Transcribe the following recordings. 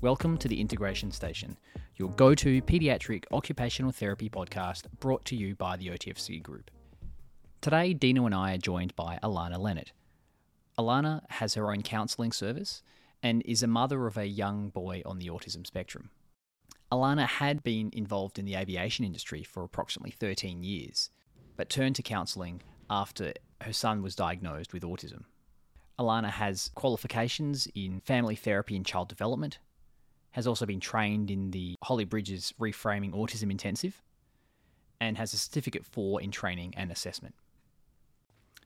Welcome to the Integration Station, your go to pediatric occupational therapy podcast brought to you by the OTFC Group. Today, Dino and I are joined by Alana Lenart. Alana has her own counselling service and is a mother of a young boy on the autism spectrum. Alana had been involved in the aviation industry for approximately 13 years, but turned to counselling after her son was diagnosed with autism. Alana has qualifications in family therapy and child development, has also been trained in the Holly Bridges Reframing Autism Intensive, and has a certificate four in training and assessment.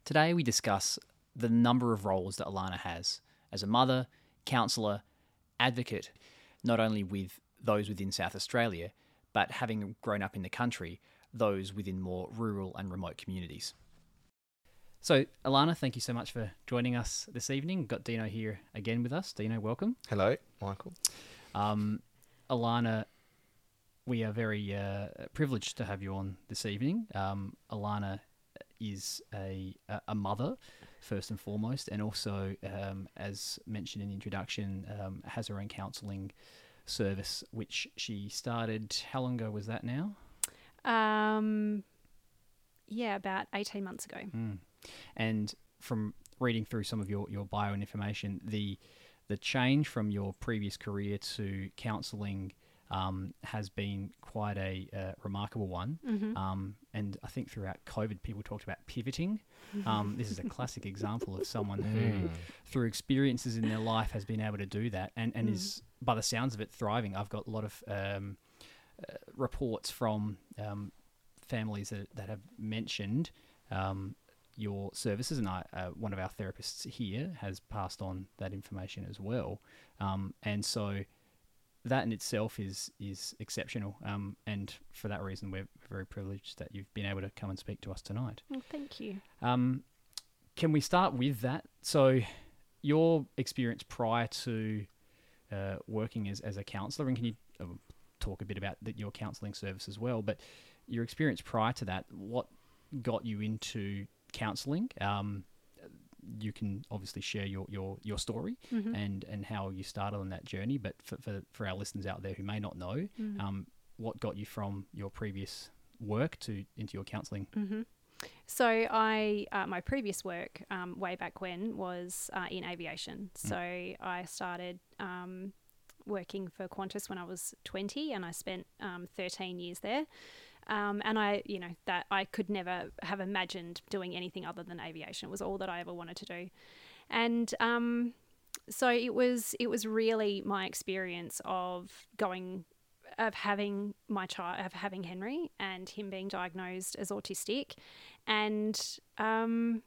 Today we discuss the number of roles that Alana has as a mother, counsellor, advocate, not only with those within South Australia, but having grown up in the country, those within more rural and remote communities. So, Alana, thank you so much for joining us this evening. We've got Dino here again with us. Dino, welcome. Hello, Michael. Um, Alana, we are very uh, privileged to have you on this evening. Um, Alana is a a mother first and foremost, and also, um, as mentioned in the introduction, um, has her own counselling service, which she started. How long ago was that now? Um, yeah, about eighteen months ago. Mm. And from reading through some of your your bio and information, the the change from your previous career to counselling um, has been quite a uh, remarkable one. Mm-hmm. Um, and I think throughout COVID, people talked about pivoting. Um, this is a classic example of someone who, through experiences in their life, has been able to do that and, and Mm. is, by the sounds of it, thriving. I've got a lot of um, uh, reports from um, families that, that have mentioned um, your services, and I, uh, one of our therapists here has passed on that information as well. Um, and so that in itself is is exceptional. Um, and for that reason, we're very privileged that you've been able to come and speak to us tonight. Well, thank you. Um, can we start with that? So, your experience prior to uh, working as, as a counsellor, and can you uh, talk a bit about the, your counselling service as well? But your experience prior to that, what got you into counselling? Um, you can obviously share your, your, your story Mhm. and, and how you started on that journey. But for, for, for our listeners out there who may not know, Mm. um, what got you from your previous work to into your counselling? hmm So I, uh, my previous work um, way back when was uh, in aviation. So I started um, working for Qantas when I was 20, and I spent um, 13 years there. Um, and I, you know, that I could never have imagined doing anything other than aviation. It was all that I ever wanted to do, and um, so it was. It was really my experience of going of having my child, of having Henry, and him being diagnosed as autistic, and um,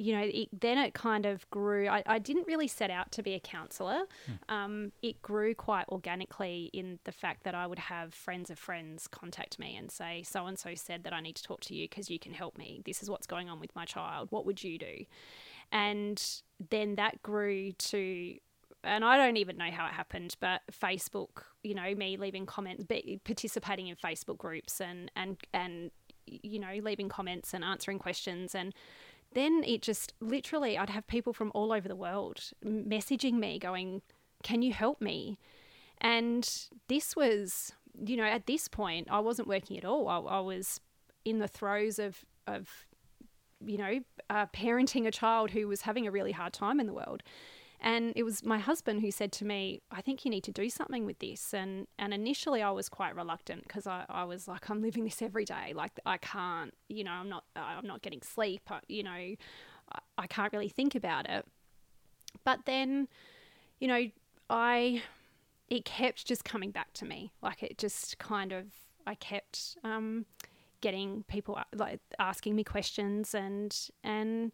you know, it, then it kind of grew. I, I didn't really set out to be a counsellor. Um, it grew quite organically in the fact that I would have friends of friends contact me and say, "So and so said that I need to talk to you because you can help me. This is what's going on with my child. What would you do?" And then that grew to and I don't even know how it happened, but Facebook, you know, me leaving comments, be, participating in Facebook groups and and and you know, leaving comments and answering questions and then it just literally I'd have people from all over the world messaging me going, "Can you help me?" And this was, you know, at this point I wasn't working at all. I, I was in the throes of of you know, uh, parenting a child who was having a really hard time in the world. And it was my husband who said to me, I think you need to do something with this. And, and initially I was quite reluctant because I, I was like, I'm living this every day. Like I can't, you know, I'm not, I'm not getting sleep. I, you know, I, I can't really think about it. But then, you know, I, it kept just coming back to me. Like it just kind of, I kept, um, getting people like asking me questions and, and,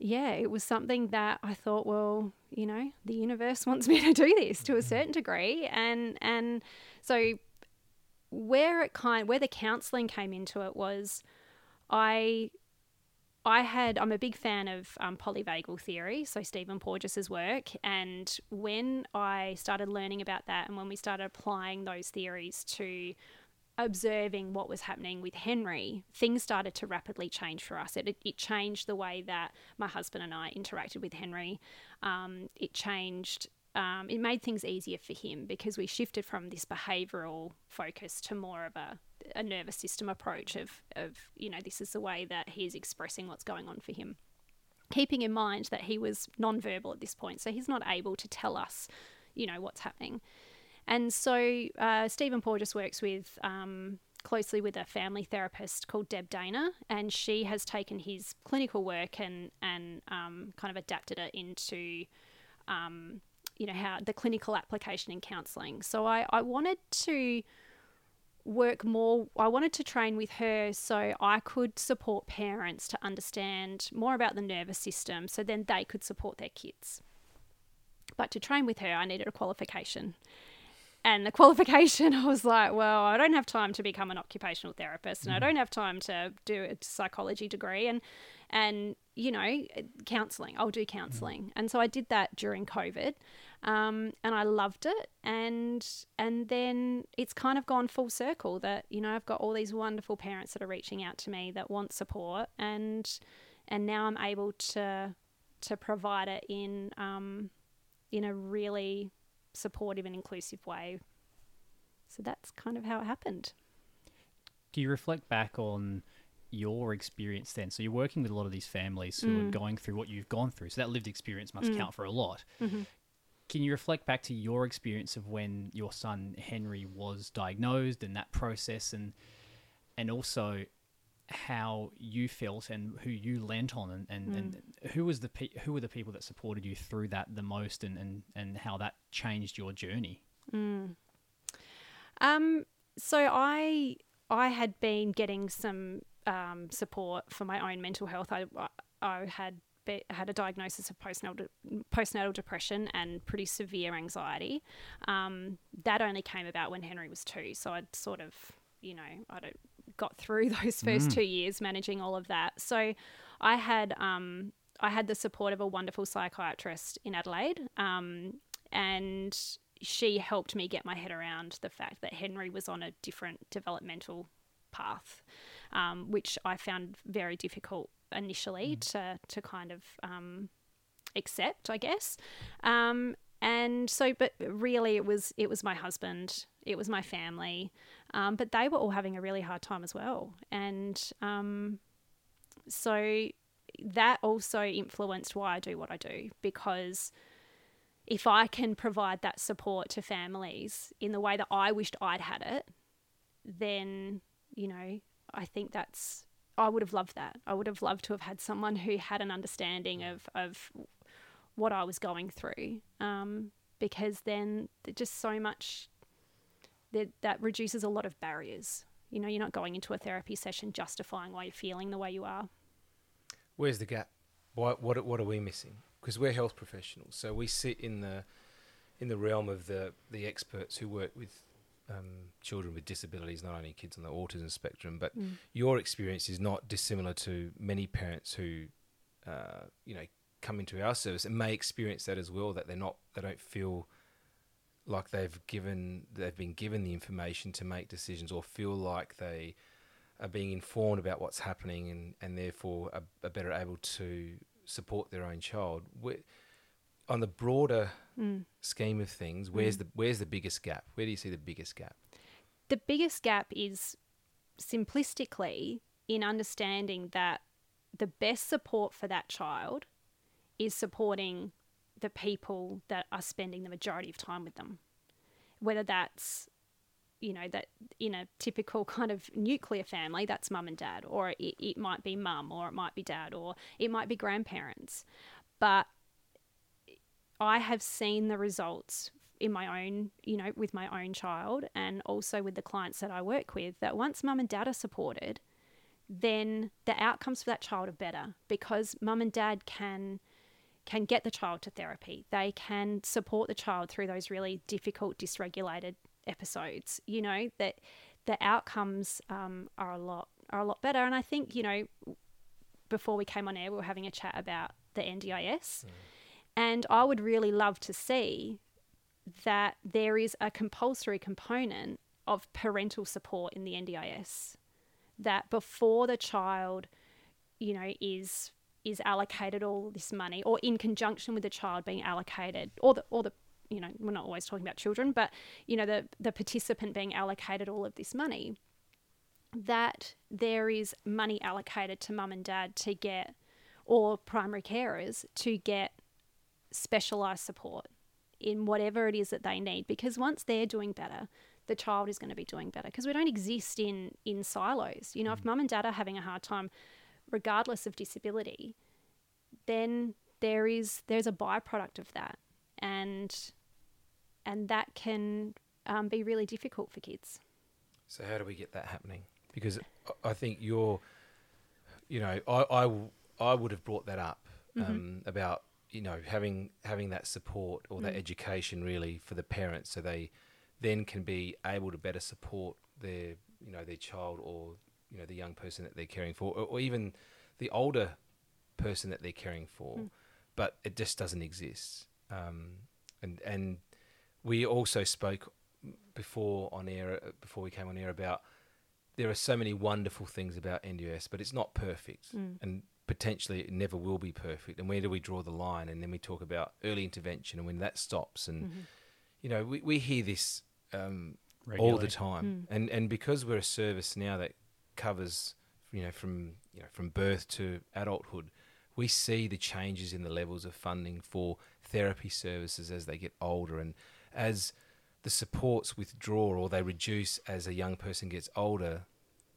yeah, it was something that I thought, well, you know, the universe wants me to do this to a certain degree, and and so where it kind where the counselling came into it was, I I had I'm a big fan of um, polyvagal theory, so Stephen Porges's work, and when I started learning about that, and when we started applying those theories to observing what was happening with Henry, things started to rapidly change for us. It, it, changed the way that my husband and I interacted with Henry. Um, it changed, um, it made things easier for him because we shifted from this behavioral focus to more of a, a nervous system approach of, of, you know, this is the way that he's expressing what's going on for him. Keeping in mind that he was nonverbal at this point, so he's not able to tell us, you know, what's happening. And so uh, Stephen just works with um, closely with a family therapist called Deb Dana, and she has taken his clinical work and and um, kind of adapted it into. Um, you know how the clinical application in counselling. So I, I wanted to work more I wanted to train with her so I could support parents to understand more about the nervous system so then they could support their kids. But to train with her I needed a qualification and the qualification i was like well i don't have time to become an occupational therapist and mm. i don't have time to do a psychology degree and and you know counseling i'll do counseling mm. and so i did that during covid um, and i loved it and and then it's kind of gone full circle that you know i've got all these wonderful parents that are reaching out to me that want support and and now i'm able to to provide it in um, in a really supportive and inclusive way. So that's kind of how it happened. Do you reflect back on your experience then? So you're working with a lot of these families who mm. are going through what you've gone through. So that lived experience must mm. count for a lot. Mm-hmm. Can you reflect back to your experience of when your son Henry was diagnosed and that process and and also how you felt and who you lent on and, and, mm. and who was the pe- who were the people that supported you through that the most and, and, and how that changed your journey mm. um so i i had been getting some um, support for my own mental health i i had be, had a diagnosis of postnatal postnatal depression and pretty severe anxiety um, that only came about when henry was two so i'd sort of you know i don't got through those first mm. two years managing all of that. So I had um, I had the support of a wonderful psychiatrist in Adelaide, um, and she helped me get my head around the fact that Henry was on a different developmental path, um, which I found very difficult initially mm. to to kind of um, accept, I guess. Um, and so, but really, it was it was my husband, it was my family, um, but they were all having a really hard time as well. And um, so that also influenced why I do what I do because if I can provide that support to families in the way that I wished I'd had it, then, you know, I think that's, I would have loved that. I would have loved to have had someone who had an understanding of, of what I was going through um, because then just so much that that reduces a lot of barriers. You know, you're not going into a therapy session justifying why you're feeling the way you are. Where's the gap? What what what are we missing? Because we're health professionals, so we sit in the in the realm of the the experts who work with um, children with disabilities, not only kids on the autism spectrum, but mm. your experience is not dissimilar to many parents who, uh, you know, come into our service and may experience that as well. That they're not, they don't feel like they've given they've been given the information to make decisions or feel like they are being informed about what's happening and, and therefore are, are better able to support their own child. On the broader mm. scheme of things, where's mm. the where's the biggest gap? Where do you see the biggest gap? The biggest gap is simplistically in understanding that the best support for that child is supporting the people that are spending the majority of time with them. Whether that's, you know, that in a typical kind of nuclear family, that's mum and dad, or it, it might be mum, or it might be dad, or it might be grandparents. But I have seen the results in my own, you know, with my own child and also with the clients that I work with that once mum and dad are supported, then the outcomes for that child are better because mum and dad can can get the child to therapy. They can support the child through those really difficult, dysregulated episodes. You know that the outcomes um, are a lot are a lot better. And I think you know before we came on air, we were having a chat about the NDIS, mm. and I would really love to see that there is a compulsory component of parental support in the NDIS that before the child, you know, is is allocated all this money or in conjunction with the child being allocated or the or the you know, we're not always talking about children, but you know, the the participant being allocated all of this money, that there is money allocated to mum and dad to get or primary carers to get specialized support in whatever it is that they need because once they're doing better the child is going to be doing better because we don't exist in in silos. You know if mm. mum and dad are having a hard time regardless of disability then there is there's a byproduct of that. And and that can um, be really difficult for kids. So how do we get that happening? Because I- I think you're, you know, I I would have brought that up um, about you know having having that support or that education really for the parents, so they then can be able to better support their you know their child or you know the young person that they're caring for, or, or even the older person that they're caring for, but it just doesn't exist. Um, and and we also spoke before on air uh, before we came on air about there are so many wonderful things about NDIS, but it's not perfect, and potentially it never will be perfect. And where do we draw the line? And then we talk about early intervention and when that stops. And you know, we we hear this um, all the time, and and because we're a service now that covers you know from you know from birth to adulthood, we see the changes in the levels of funding for therapy services as they get older and as the supports withdraw or they reduce as a young person gets older,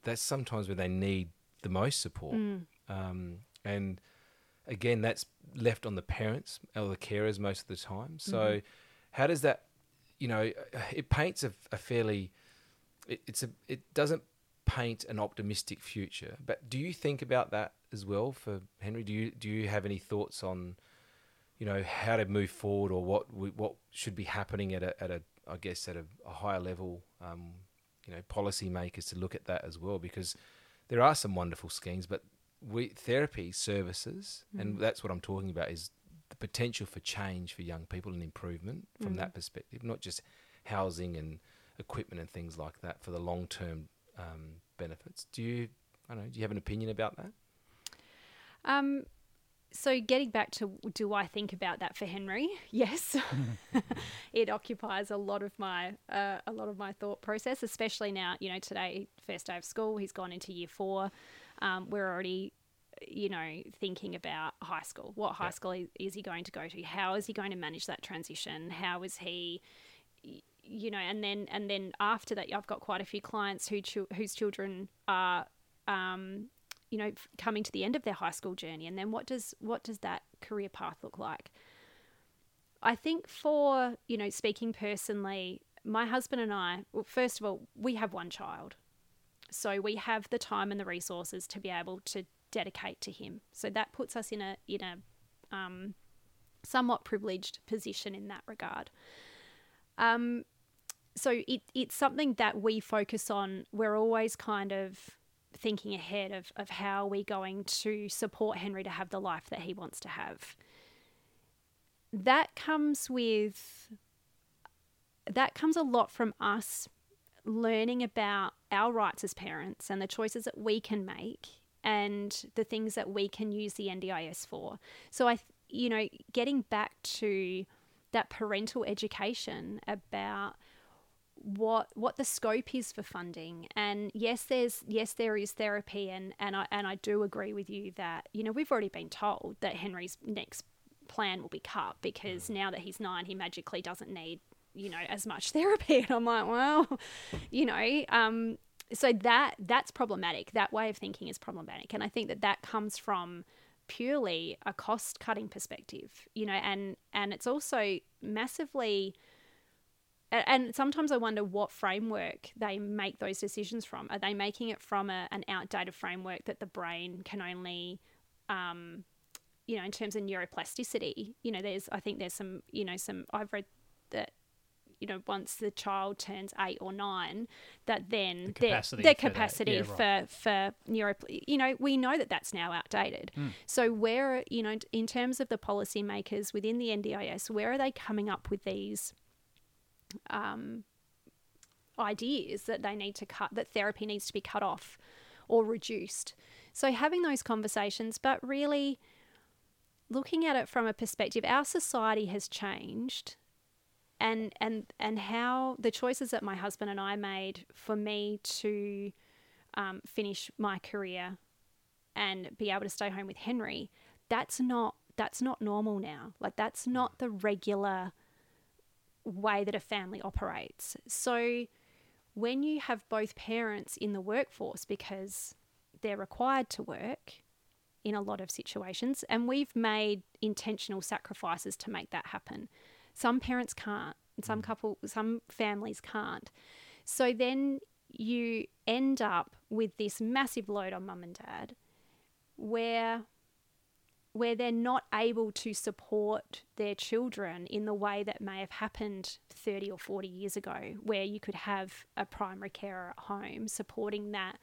that's sometimes when they need the most support. Um, and again, that's left on the parents or the carers most of the time. So, how does that, you know, it paints a, a fairly, it, it's a, it doesn't paint an optimistic future. But do you think about that as well for Henry? Do you do you have any thoughts on, you know, how to move forward or what we, what should be happening at a at a I guess at a, a higher level, um, you know, policymakers to look at that as well because there are some wonderful schemes, but we therapy services, and that's what I'm talking about is the potential for change for young people and improvement from that perspective, not just housing and equipment and things like that for the long term um, benefits. Do you, I don't know, do you have an opinion about that? Um, so getting back to do I think about that for Henry? Yes, it occupies a lot of my uh, a lot of my thought process, especially now. You know, today first day of school, he's gone into year four. Um, we're already, you know, thinking about high school. What high school is, is he going to go to? How is he going to manage that transition? How is he? You know, and then and then after that, I've got quite a few clients who whose children are um, you know coming to the end of their high school journey. And then what does what does that career path look like? I think for you know speaking personally my husband and i well, first of all we have one child. So we have the time and the resources to be able to dedicate to him. So that puts us in a in a um, somewhat privileged position in that regard. Um, so it, it's something that we focus on we're always kind of thinking ahead of, of how we're going to support Henry to have the life that he wants to have. That comes with that comes a lot from us learning about our rights as parents and the choices that we can make and the things that we can use the NDIS for. So I you know, getting back to that parental education about what what the scope is for funding. And yes there's yes there is therapy and and I and I do agree with you that you know we've already been told that Henry's next plan will be cut because now that he's 9 he magically doesn't need you know as much therapy. And I'm like well you know um so that that's problematic. That way of thinking is problematic. And I think that that comes from purely a cost cutting perspective you know and and it's also massively and sometimes I wonder what framework they make those decisions from. Are they making it from a, an outdated framework that the brain can only, um, you know, in terms of neuroplasticity? You know, there's I think there's some, you know, some I've read that, you know, once the child turns eight or nine, that then The their capacity their for capacity Yeah, for right. for neuro, you know, we know that that's now outdated. So where you know, in terms of the policymakers within the NDIS, where are they coming up with these? Um, ideas that they need to cut, that therapy needs to be cut off or reduced. So having those conversations, but really looking at it from a perspective, our society has changed and and and how the choices that my husband and I made for me to um, finish my career and be able to stay home with Henry, that's not that's not normal now. Like that's not the regular way that a family operates. So when you have both parents in the workforce because they're required to work in a lot of situations and we've made intentional sacrifices to make that happen. Some parents can't, some mm. couple some families can't. So then you end up with this massive load on mum and dad where where they're not able to support their children in the way that may have happened 30 or 40 years ago where you could have a primary carer at home supporting that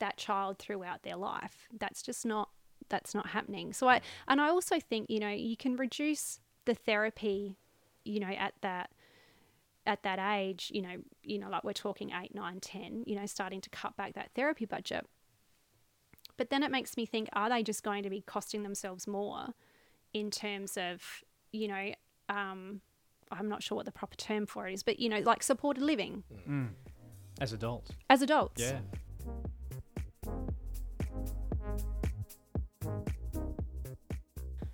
that child throughout their life. That's just not that's not happening. So i and i also think you know you can reduce the therapy you know at that at that age you know you know like we're talking 8 9 10 you know starting to cut back that therapy budget but then it makes me think are they just going to be costing themselves more in terms of, you know, um, I'm not sure what the proper term for it is, but, you know, like supported living Mm. As adults. as adults? Yeah.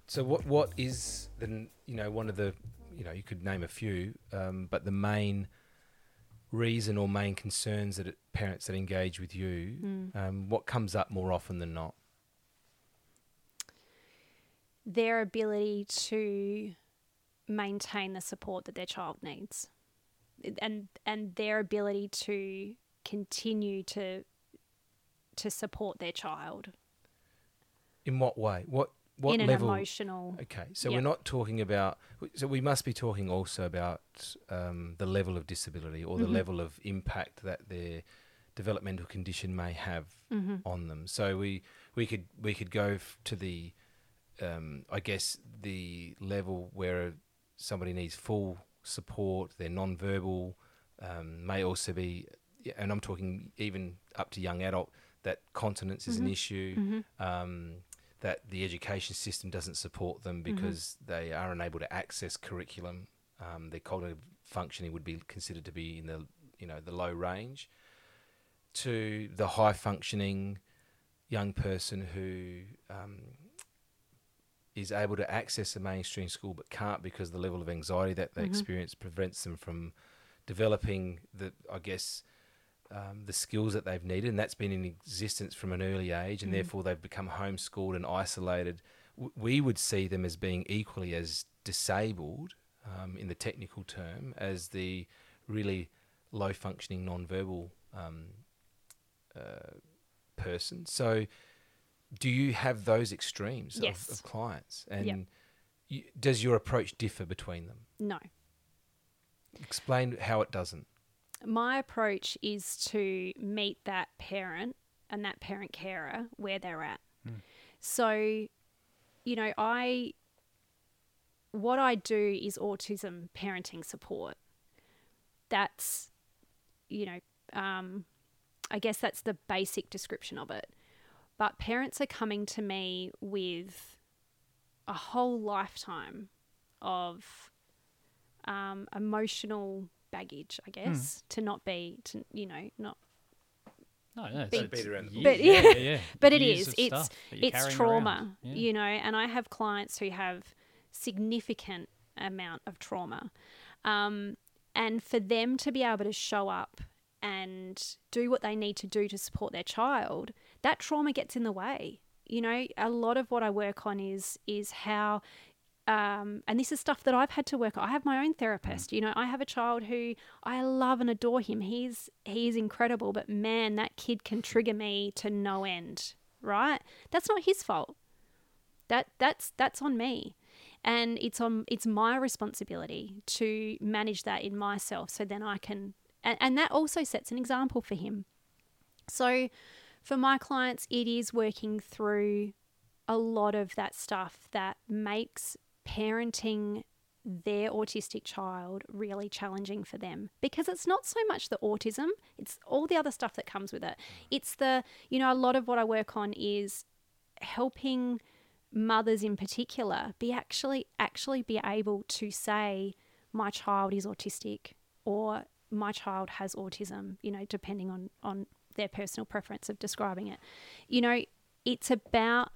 So what what is the you know one of the you know you could name a few, um, but the main reason or main concerns that it, parents that engage with you, Mm. um, what comes up more often than not? Their ability to maintain the support that their child needs and and their ability to continue to to support their child In what way? What what in an level? emotional Okay, so Yeah. we're not talking about. So we must be talking also about um, the level of disability or the Mhm. level of impact that their developmental condition may have hmm on them. So we we could we could go f- to the, um, I guess the level where somebody needs full support. They're non-verbal, um, may also be, and I'm talking even up to young adult. That continence is an Mhm. issue. hmm Um, that the education system doesn't support them because they are unable to access curriculum. Um, their cognitive functioning would be considered to be in the you know the low range. To the high functioning young person who um, is able to access a mainstream school but can't because the level of anxiety that they Mhm. experience prevents them from developing the I guess um, the skills that they've needed, and that's been in existence from an early age, and Mm. therefore they've become homeschooled and isolated. W- we would see them as being equally as disabled, um, in the technical term, as the really low functioning non-verbal um, uh, person. So, do you have those extremes Yes. of, of clients, and Yep. you, does your approach differ between them? no Explain how it doesn't. My approach is to meet that parent and that parent carer where they're at. Mm. So, you know, I what I do is autism parenting support. That's, you know, um, I guess that's the basic description of it. But parents are coming to me with a whole lifetime of um, emotional baggage, I guess, to not be, to you know, not No, no, it's, Beat- Beat around the bush. But yeah, yeah. yeah, But it years is. of It's- stuff that you're it's trauma. Yeah. you know, and I have clients who have significant amount of trauma. Um, and for them to be able to show up and do what they need to do to support their child, that trauma gets in the way. You know, a lot of what I work on is is how um, and this is stuff that I've had to work on. I have my own therapist. You know, I have a child who I love and adore him. He's he's incredible, but man, that kid can trigger me to no end. Right? That's not his fault. That that's that's on me. And it's on it's my responsibility to manage that in myself so then I can and, and that also sets an example for him. So for my clients it is working through a lot of that stuff that makes parenting their autistic child really challenging for them because it's not so much the autism, it's all the other stuff that comes with it. It's the, you know, a lot of what I work on is helping mothers in particular be actually actually be able to say my child is autistic or my child has autism, you know, depending on on their personal preference of describing it. You know, it's about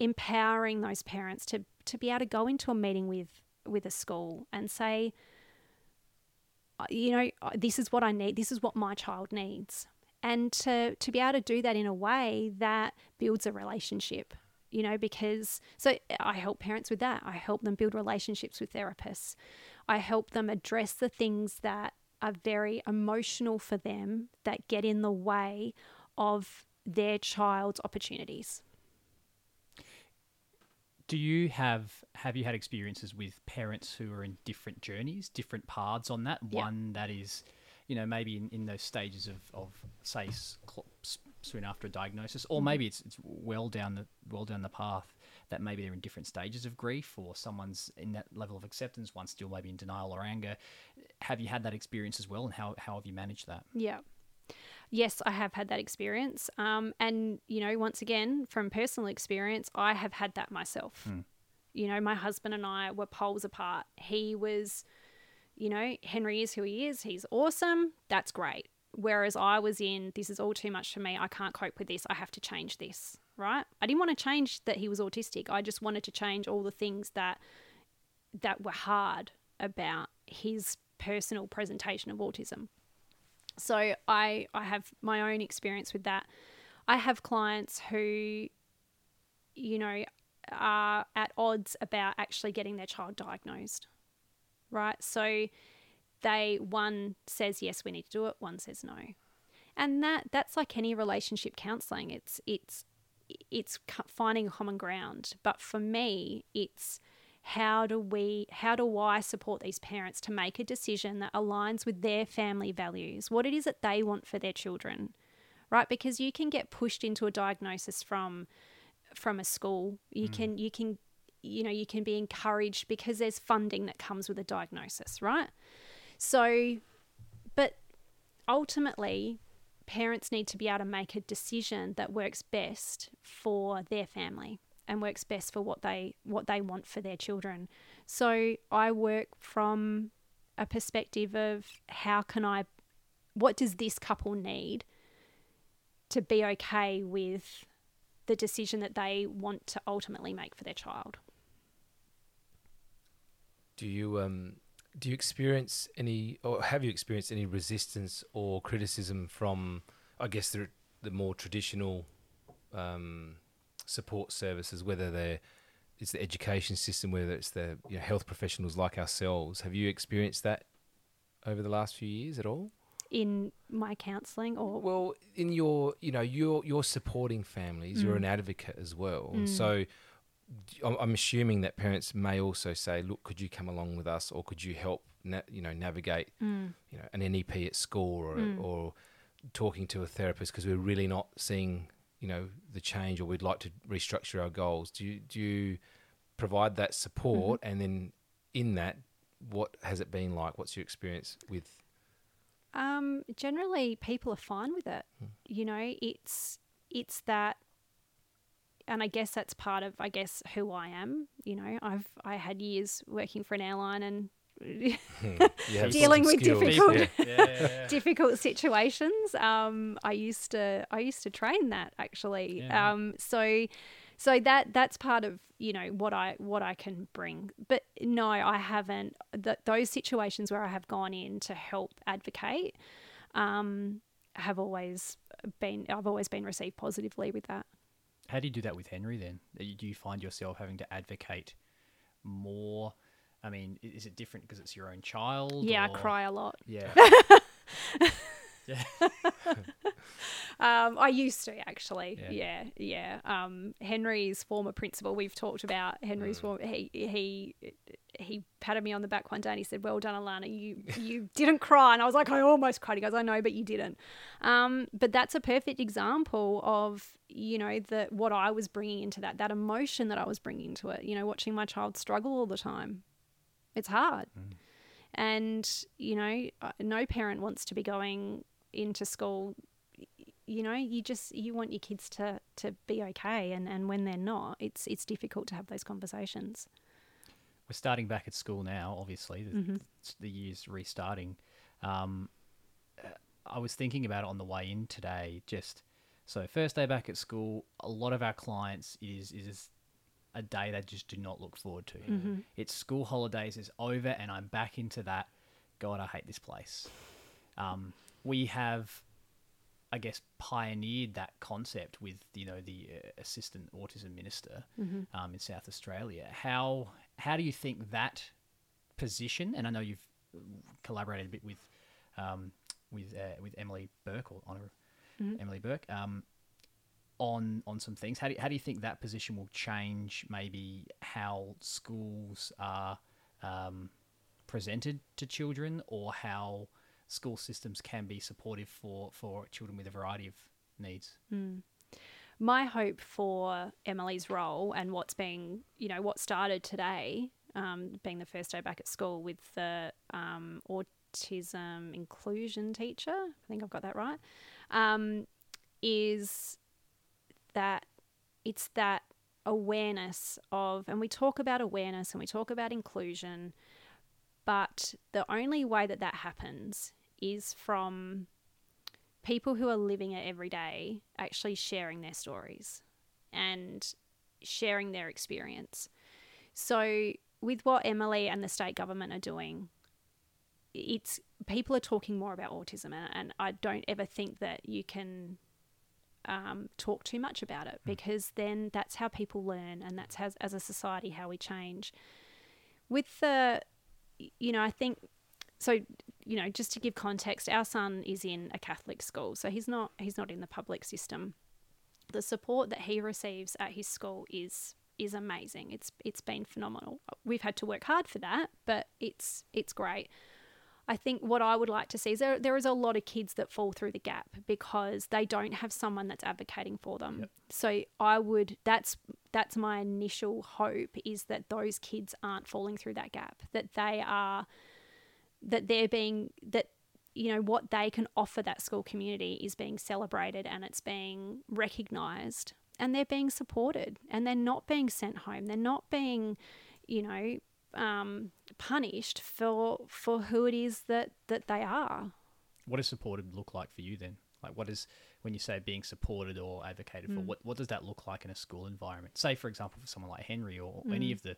empowering those parents to to be able to go into a meeting with with a school and say uh, you know uh, this is what I need this is what my child needs. And to to be able to do that in a way that builds a relationship you know because so I help parents with that. I help them build relationships with therapists. I help them address the things that are very emotional for them that get in the way of their child's opportunities do you have have you had experiences with parents who are in different journeys different paths on that Yeah. one that is you know maybe in, in those stages of, of say s- cl- s- soon after a diagnosis or mm-hmm. maybe it's, it's well down the well down the path that maybe they're in different stages of grief or someone's in that level of acceptance one still maybe in denial or anger have you had that experience as well and how, how have you managed that Yeah. Yes, I have had that experience. Um, and, you know, once again, from personal experience, I have had that myself. You know, my husband and I were poles apart. He was, you know, Henry is who he is. He's awesome. That's great. Whereas I was in, this is all too much for me. I can't cope with this. I have to change this, right? I didn't want to change that he was autistic. I just wanted to change all the things that that were hard about his personal presentation of autism. So I I have my own experience with that. I have clients who you know are at odds about actually getting their child diagnosed. Right? So they one says yes we need to do it, one says no. And that that's like any relationship counseling. It's it's it's finding a common ground. But for me, it's how do we how do I support these parents to make a decision that aligns with their family values, what it is that they want for their children, right? Because you can get pushed into a diagnosis from from a school. You mm. can you can you know you can be encouraged because there's funding that comes with a diagnosis, right? So, but ultimately, parents need to be able to make a decision that works best for their family and works best for what they what they want for their children. So I work from a perspective of how can I what does this couple need to be okay with the decision that they want to ultimately make for their child. Do you um do you experience any or have you experienced any resistance or criticism from I guess the the more traditional um, support services, whether they're it's the education system, whether it's the you know, health professionals like ourselves. Have you experienced that over the last few years at all? in my counselling or Well, in your, you know, you're you're supporting families. You're Mm. an advocate as well. Mm. So, d- I'm, I'm assuming that parents may also say, "Look, could you come along with us, or could you help, na- you know, navigate, Mm. you know, an NEP at school, or Mm. or talking to a therapist because we're really not seeing, you know, the change, or we'd like to restructure our goals." Do you do you provide that support, Mm-hmm. and then in that, what has it been like? What's your experience with? Um, generally, people are fine with it. You know, it's it's that, and I guess that's part of I guess who I am. You know, I've I had years working for an airline and You have Dealing with skills, difficult- yeah. yeah, yeah, yeah. difficult situations. Um, I used to I used to train that actually. Yeah. Um, so so that that's part of you know what I what I can bring. But no, I haven't. Th- those situations where I have gone in to help advocate um, have always been I've always been received positively with that. How do you do that with Henry then? Do you find yourself having to advocate more? I mean, is it different because it's your own child? Yeah, I cry a lot. Yeah. Yeah. um, I used to actually. Yeah. Yeah, yeah. Um, Henry's former principal, we've talked about Henry's Mm. former. He he he patted me on the back one day and he said, "Well done, Alana. You you didn't cry." And I was like, "I almost cried." He goes, "I know, but you didn't." Um, but that's a perfect example of you know the what I was bringing into that that emotion that I was bringing into it. You know, watching my child struggle all the time. It's hard. And, you know, uh, no parent wants to be going into school. You know, you just you want your kids to to be okay, and and when they're not, it's it's difficult to have those conversations. We're starting back at school now, obviously. The, Mhm. the year's restarting. Um, uh, I was thinking about it on the way in today. Just so first day back at school, a lot of our clients is is a day they just do not look forward to. Mhm. It's school holidays is over, and I'm back into that. God, I hate this place. Um, we have, I guess, pioneered that concept with you know the uh, assistant autism minister um, in South Australia. How how do you think that position? And I know you've collaborated a bit with um, with uh, with Emily Bourke or Honor Emily Bourke um, on on some things. How do you, how do you think that position will change? Maybe how schools are um, presented to children, or how school systems can be supportive for for children with a variety of needs. my hope for Emily's role and what's being, you know, what started today, um, being the first day back at school with the um, autism inclusion teacher, I think I've got that right, um, is that it's that awareness of, and we talk about awareness and we talk about inclusion, but the only way that that happens is from people who are living it every day actually sharing their stories and sharing their experience. So, with what Emily and the state government are doing, it's people are talking more about autism, and, and I don't ever think that you can um, talk too much about it because then that's how people learn, and that's how, as a society, how we change. With the, you know, I think so you know just to give context our son is in a catholic school so he's not he's not in the public system. The support that he receives at his school is is amazing. It's it's been phenomenal. We've had to work hard for that but it's it's great I think what I would like to see is there, there is a lot of kids that fall through the gap because they don't have someone that's advocating for them. Yep. So I would that's that's my initial hope is that those kids aren't falling through that gap, that they are that they're being that you know what they can offer that school community is being celebrated and it's being recognized and they're being supported and they're not being sent home they're not being you know um, punished for for who it is that that they are What does supported look like for you then? Like, what is when you say being supported or advocated for? What what does that look like in a school environment? Say, for example, for someone like Henry or any of the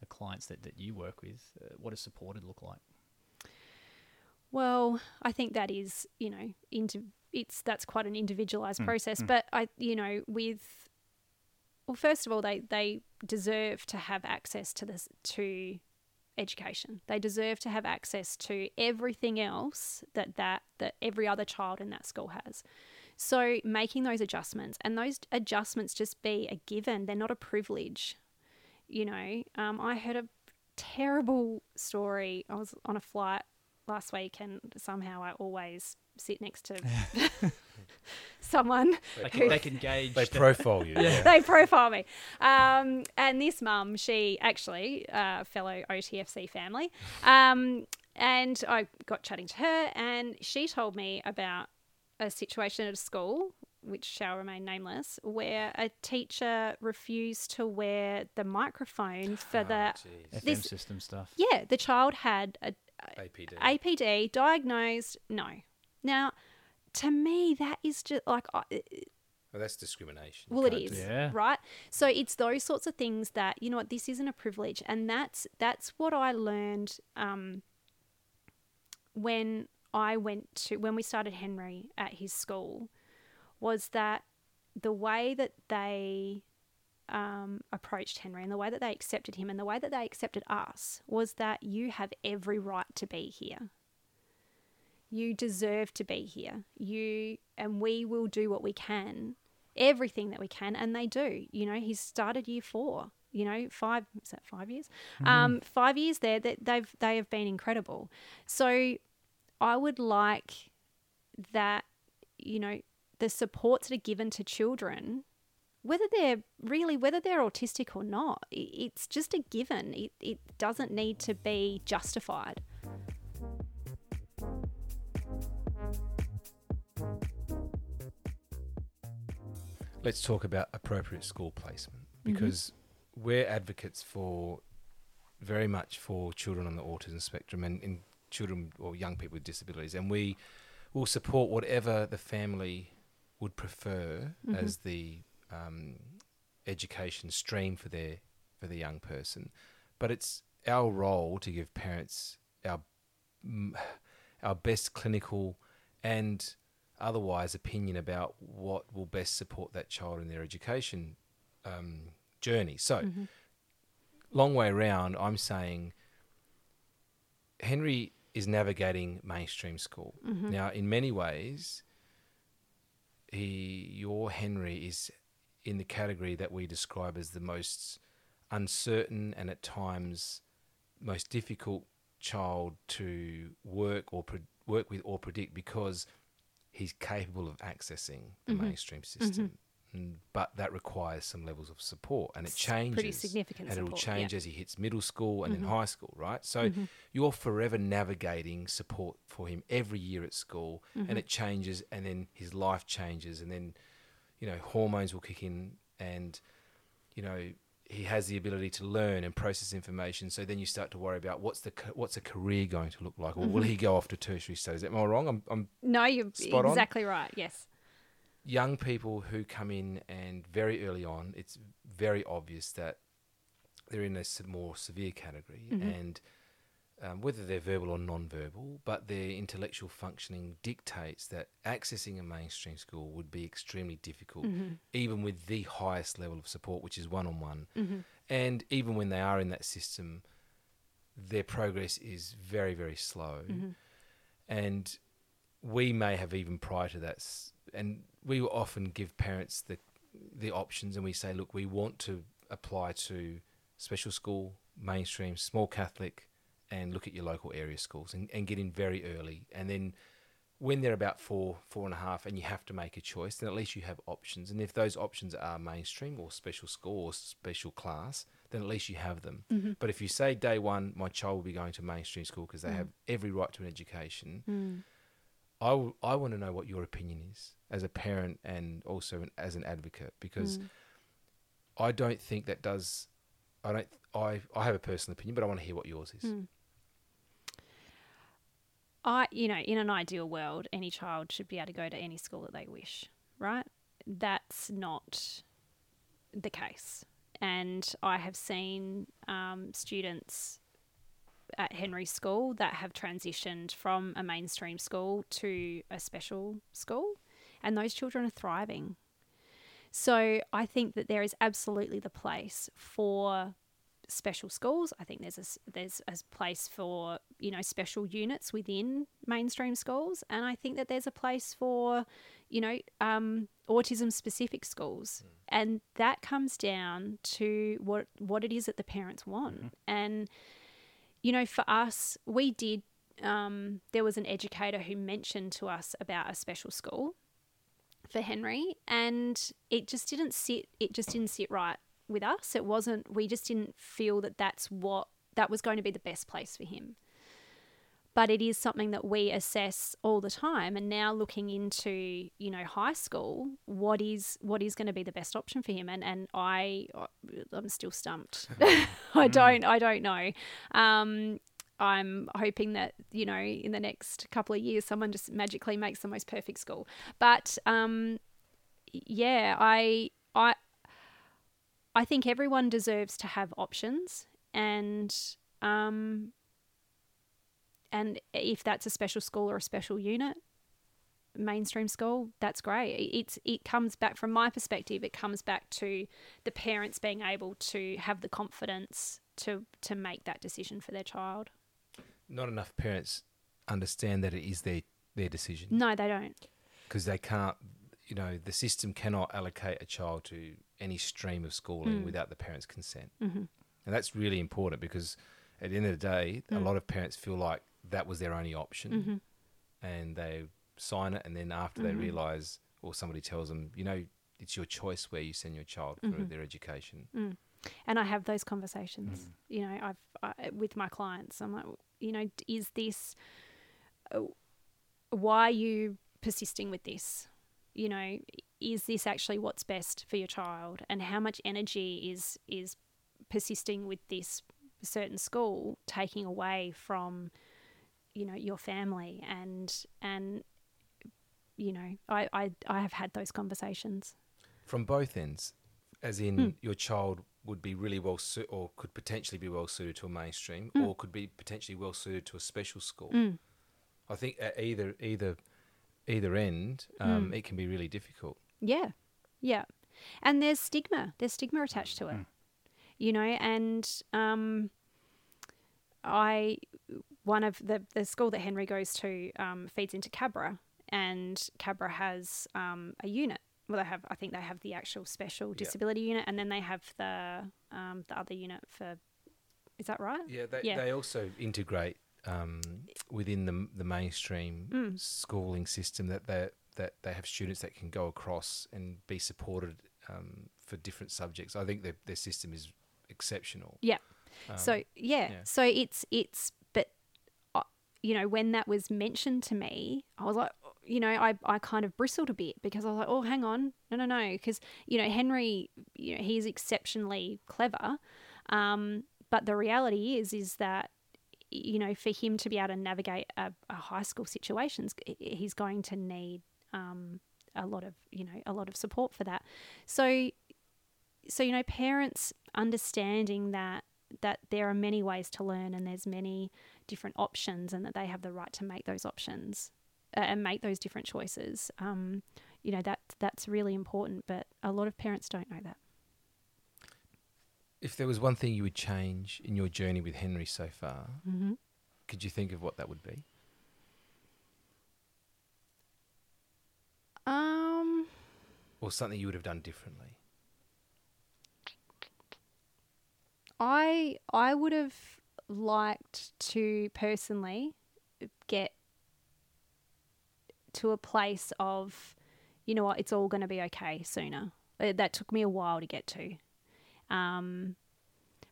the clients that, that you work with, uh, what does supported look like? Well, I think that is, you know, into it's that's quite an individualized process. But I, you know, with well, first of all, they they deserve to have access to this to education. They deserve to have access to everything else that that that every other child in that school has. So making those adjustments and those adjustments just be a given. They're not a privilege. You know, um, I heard a terrible story. I was on a flight last week, and somehow I always sit next to someone They can, they can gauge. They profile you. yeah. they profile me. Um, and this mum, she actually, uh, fellow OTFC family, um, and I got chatting to her, and she told me about a situation at a school, which shall remain nameless, where a teacher refused to wear the microphone for the. Oh, jeez. FM system stuff. Yeah, the child had a APD. APD diagnosed. No. Now, to me, that is just like I- well, that's discrimination. Well, it can't is, do that. Yeah. right? So it's those sorts of things that you know what this isn't a privilege, and that's that's what I learned um, when I went to when we started Henry at his school, was that the way that they um, approached Henry and the way that they accepted him and the way that they accepted us was that you have every right to be here. You deserve to be here. You and we will do what we can, everything that we can, and they do. You know, he's started year four. You know, five is that five years? Um, five years there. That they've they have been incredible. So, I would like that. You know, the supports that are given to children whether they're really whether they're autistic or not it's just a given it, it doesn't need to be justified Let's talk about appropriate school placement Mm-hmm. because we're advocates for very much for children on the autism spectrum and, and children or young people with disabilities, and we will support whatever the family would prefer Mhm. as the um, education stream for their for the young person. But it's our role to give parents our our best clinical and otherwise opinion about what will best support that child in their education um, journey. So, Mhm. long way around, I'm saying Henry is navigating mainstream school. Mhm. Now, in many ways, he, your Henry is in the category that we describe as the most uncertain and at times most difficult child to work or pre- work with or predict because he's capable of accessing the Mhm. mainstream system. Mm, But that requires some levels of support, and it changes. pretty significant and it will support, yeah. change as he hits middle school and Mhm. then high school, right? So Mhm. you're forever navigating support for him every year at school, and it changes, and then his life changes, and then you know hormones will kick in, and you know he has the ability to learn and process information. So then you start to worry about what's the what's a career going to look like, or will Mhm. he go off to tertiary studies? Am I wrong? I'm, I'm no you're Spot on. exactly right yes young people who come in and very early on, it's very obvious that they're in a more severe category, Mhm. and um, whether they're verbal or non-verbal, but their intellectual functioning dictates that accessing a mainstream school would be extremely difficult, Mhm. even with the highest level of support, which is one-on-one. Mhm. And even when they are in that system, their progress is very, very slow Mhm. and we may have even prior to that and we will often give parents the the options and we say look we want to apply to special school mainstream small catholic and look at your local area schools and, and get in very early and then when they're about four four and a half and you have to make a choice then at least you have options and if those options are mainstream or special school or special class then at least you have them Mhm. but if you say day one my child will be going to mainstream school because they Mm. have every right to an education Mm. I, w- I want to know what your opinion is as a parent and also an, as an advocate because Mm. I don't think that does. I don't. I I have a personal opinion, but I want to hear what yours is. I, you know, in an ideal world, any child should be able to go to any school that they wish, right? That's not the case. And I have seen um, students at Henry School that have transitioned from a mainstream school to a special school, and those children are thriving. So I think that there is absolutely the place for special schools. I think there's a there's a place for you know special units within mainstream schools, and I think that there's a place for you know um, autism specific schools, and that comes down to what what it is that the parents want. And you know, for us, we did. Um, there was an educator who mentioned to us about a special school for Henry, and it just didn't sit. It just didn't sit right with us. It wasn't. We just didn't feel that that's what that was going to be the best place for him. But it is something that we assess all the time. And now looking into you know high school, what is what is going to be the best option for him? And and I I'm still stumped. I don't I don't know. Um, I'm hoping that you know in the next couple of years someone just magically makes the most perfect school. But um, yeah, I I I think everyone deserves to have options, and um, and if that's a special school or a special unit, mainstream school, that's great. It's it comes back from my perspective. It comes back to the parents being able to have the confidence to to make that decision for their child. Not enough parents understand that it is their their decision No, they don't. because they can't. You know, the system cannot allocate a child to any stream of schooling Mm. without the parents' consent, hmm and that's really important because at the end of the day, a Mm. lot of parents feel like that was their only option, hmm and they sign it, and then after they Mhm. realize, or somebody tells them, you know, it's your choice where you send your child for Mhm. their education. Mm. And I have those conversations. Mm. You know, I've I, with my clients. I'm like, you know, is this? Uh, why are you persisting with this? You know, is this actually what's best for your child? And how much energy is is persisting with this certain school taking away from, you know, your family and and you know, I I, I have had those conversations. From both ends, as in Mm. your child would be really well suited, or could potentially be well suited to a mainstream, Mm. or could be potentially well suited to a special school. Mm. I think at either either either end, um, Mm. it can be really difficult. Yeah. Yeah. And there's stigma. There's stigma attached to it. Mm. You know, and um I one of the the school that Henry goes to um, feeds into Cabra and Cabra has um, a unit. Well, they have. I think they have the actual special Yeah. disability unit, and then they have the um, the other unit for. Is that right? Yeah, they Yeah. they also integrate um, within the the mainstream Mm. schooling system that they that they have students that can go across and be supported um, for different subjects. I think their their system is exceptional. Yeah. Um, so yeah, yeah. so it's it's but uh, you know when that was mentioned to me i was like you know i, I kind of bristled a bit because i was like oh hang on no no no because you know henry you know he's exceptionally clever um, but the reality is is that you know for him to be able to navigate a, a high school situations he's going to need um, a lot of you know a lot of support for that. So so you know parents understanding that that there are many ways to learn and there's many different options and that they have the right to make those options uh, and make those different choices um, you know that that's really important but a lot of parents don't know that If there was one thing you would change in your journey with Henry so far, mm-hmm. could you think of what that would be? um Or something you would have done differently? I I would have liked to personally get to a place of, you know what, it's all going to be okay sooner. That took me a while to get to. Um,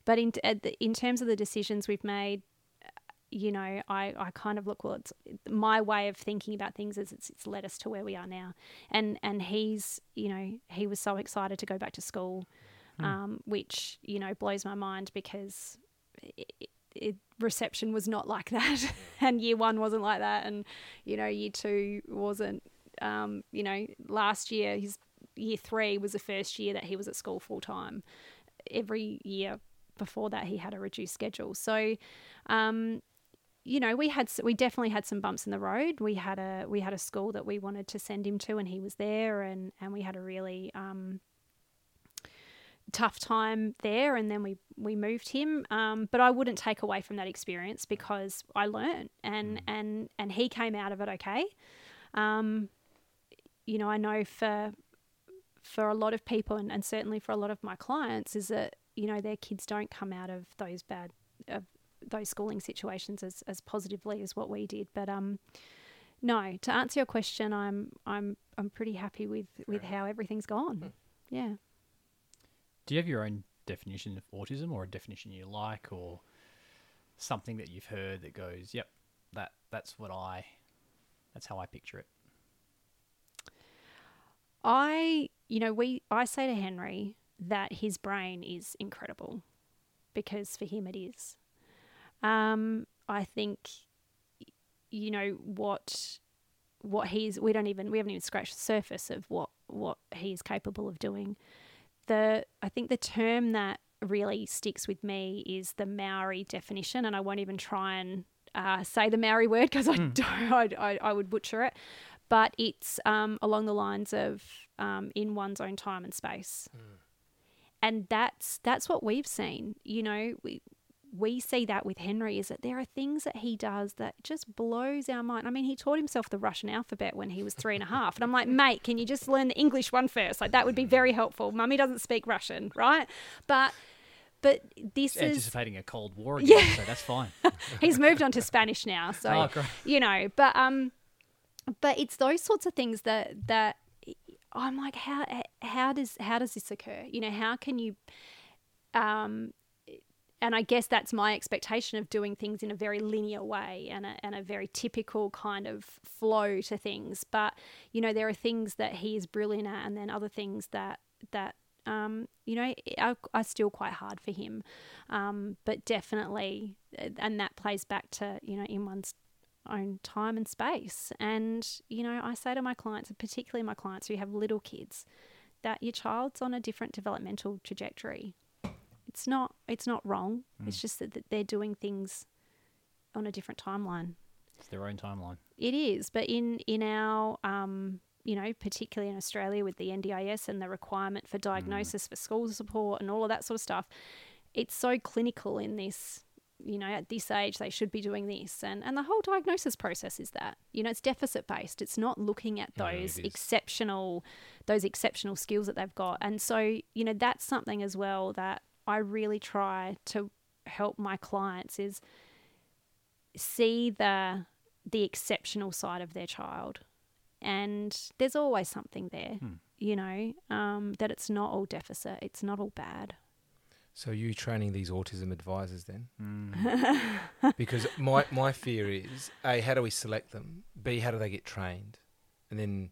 but in in terms of the decisions we've made, uh, you know, I, I kind of look well. It's my way of thinking about things is it's, it's led us to where we are now, and and he's you know he was so excited to go back to school um, which you know blows my mind because it, it, reception was not like that, and year one wasn't like that, and you know year two wasn't. Um, you know, last year his year three was the first year that he was at school full time. Every year before that, he had a reduced schedule. So, um, you know, we had we definitely had some bumps in the road. We had a we had a school that we wanted to send him to, and he was there, and and we had a really um, tough time there and then we we moved him um, but I wouldn't take away from that experience because I learned and and and he came out of it okay um, you know I know for for a lot of people and, and certainly for a lot of my clients is that you know their kids don't come out of those bad of those schooling situations as, as positively as what we did. But um no to answer your question I'm I'm I'm pretty happy with with how everything's gone. Yeah. Do you have your own definition of autism or a definition you like or something that you've heard that goes, yep, that that's what I that's how I picture it. I, you know, we I say to Henry that his brain is incredible because for him it is. Um, I think, you know, what what he's we don't even we haven't even scratched the surface of what what he's capable of doing. The I think the term that really sticks with me is the Maori definition, and I won't even try and uh, say the Maori word because I don't I, I, I would butcher it but it's um, along the lines of um, in one's own time and space. And that's that's what we've seen. You know, we we see that with Henry is that there are things that he does that just blows our mind. I mean, he taught himself the Russian alphabet when he was three and a half. And I'm like, mate, can you just learn the English one first? Like, that would be very helpful. Mummy doesn't speak Russian, right? But. But this is anticipating a Cold War again, Yeah. so that's fine. he's moved on to Spanish now, so Oh, you know. But um, but it's those sorts of things that that I'm like, how how does how does this occur? You know, how can you um. And I guess that's my expectation of doing things in a very linear way and a, and a very typical kind of flow to things. But you know, there are things that he is brilliant at, and then other things that that um, you know are, are still quite hard for him. Um, but definitely, and that plays back to you know in one's own time and space. And you know, I say to my clients, and particularly my clients who have little kids, that your child's on a different developmental trajectory. It's not. It's not wrong. It's just that, that they're doing things on a different timeline. It's their own timeline. It is, but in in our um, you know, particularly in Australia with the NDIS and the requirement for diagnosis for school support and all of that sort of stuff, it's so clinical in this. You know, at this age they should be doing this, and and the whole diagnosis process is that. You know, it's deficit based. It's not looking at those is. exceptional, those exceptional skills that they've got, and so you know that's something as well that I really try to help my clients is see the the exceptional side of their child and there's always something there you know um, that it's not all deficit it's not all bad So are you training these autism advisors then? Mm. Because my my fear is a how do we select them? B how do they get trained? And then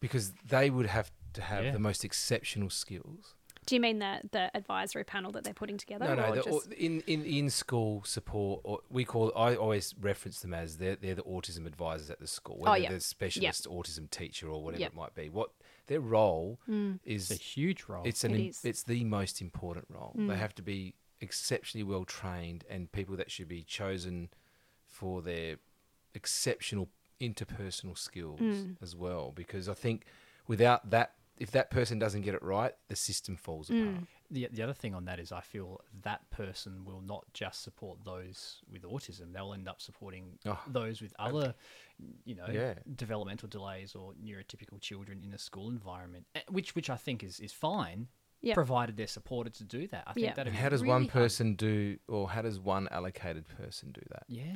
because they would have to have Yeah. the most exceptional skills. do you mean the the advisory panel that they're putting together No, no. or The, just- in in in school support, or we call. I always reference them as they're they're the autism advisors at the school, whether Oh, yeah. they're specialist autism teacher or whatever Yep. it might be. What their role is It's a huge role. It's an It it's the most important role. Mm. They have to be exceptionally well trained and people that should be chosen for their exceptional interpersonal skills Mm. as well. Because I think without that, if that person doesn't get it right, the system falls Mm. apart. the, the other thing on that is I feel that person will not just support those with autism. They'll end up supporting Oh, those with other, you know, Yeah. developmental delays or neurotypical children in a school environment, eh, which which I think is, is fine, Yeah. provided they're supported to do that. I think Yeah. that'd And be how does really one hard. person do, or how does one allocated person do that? Yeah.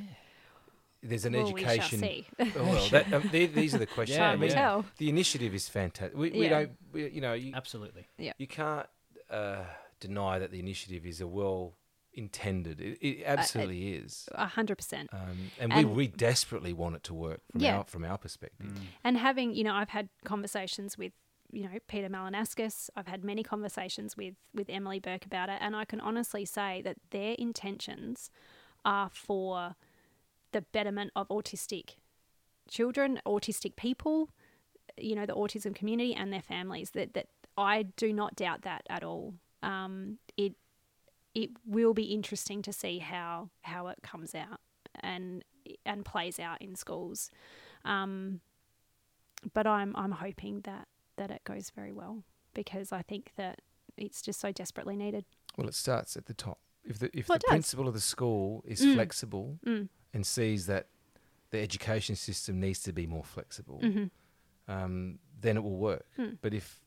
There's an well, we shall education. see. Oh, well, that, um, the- these are the questions. Yeah, I time will mean, tell The initiative is fantastic. We, we Yeah. don't, we, you know, you, Absolutely. you can't uh, deny that the initiative is a well intended. It, it absolutely is, a hundred percent um, and, and- we, we desperately want it to work from Yeah. our from our perspective. Mm. and having you know i've had conversations with you know Peter Malinauskas i've had many conversations with with Emily Bourke about it and i can honestly say that their intentions are for the betterment of autistic children autistic people you know the autism community and their families that that i do not doubt that at all um it it will be interesting to see how how it comes out and and plays out in schools um, but I'm I'm hoping that that it goes very well because I think that it's just so desperately needed. Well, it starts at the top. If the if Well, the does. principal of the school is Mm. flexible Mm. And sees that the education system needs to be more flexible, hmm um, then it will work. Mm. But if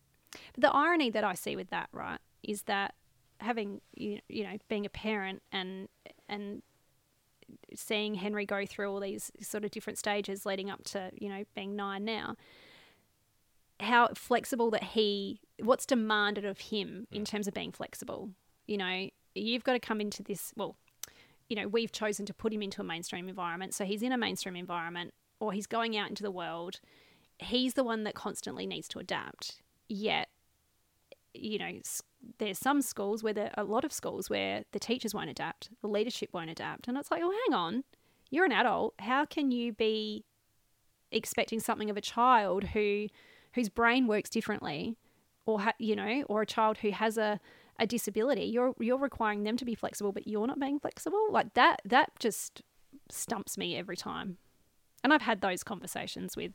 But the irony that I see with that, right, is that having you you know being a parent and and seeing Henry go through all these sort of different stages leading up to you know being nine now, how flexible that he what's demanded of him in terms of being flexible. You know, you've got to come into this. Well, you know, we've chosen to put him into a mainstream environment, so he's in a mainstream environment, or he's going out into the world. He's the one that constantly needs to adapt. Yet you know, there's some schools where there are a lot of schools where the teachers won't adapt, the leadership won't adapt, and it's like, well, hang on, you're an adult. How can you be expecting something of a child who whose brain works differently, or ha- you know, or a child who has a a disability? You're you're requiring them to be flexible, but you're not being flexible. Like that that just stumps me every time. And I've had those conversations with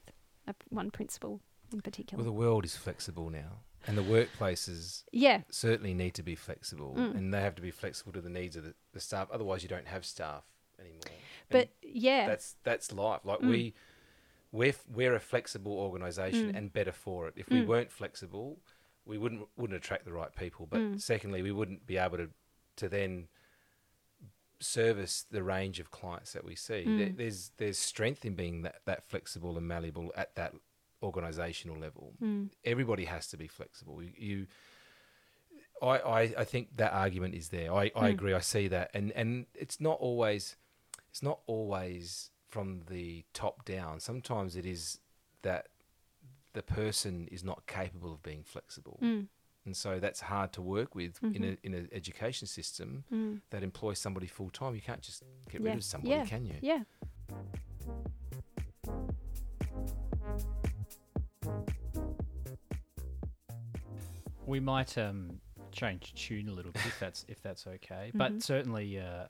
a, one principal in particular. well, the world is flexible now. And the workplaces yeah, certainly need to be flexible, Mm. and they have to be flexible to the needs of the, the staff. Otherwise, you don't have staff anymore. And but yeah, that's that's life. Like Mm. we, we're we're a flexible organisation Mm. and better for it. If we Mm. weren't flexible, we wouldn't wouldn't attract the right people. But Mm. secondly, we wouldn't be able to to then service the range of clients that we see. There, Mm. there's there's strength in being that, that flexible and malleable at that organisational level. Mm. Everybody has to be flexible. You, you I, I, I think that argument is there. I, I Mm. agree. I see that, and and it's not always it's not always from the top down. Sometimes it is that the person is not capable of being flexible, Mm. and so that's hard to work with in Mhm. a in an education system Mm. that employs somebody full time. You can't just get Yeah. rid of somebody, Yeah. can you? yeah. We might um, change tune a little bit if that's if that's okay. But Mhm. certainly uh,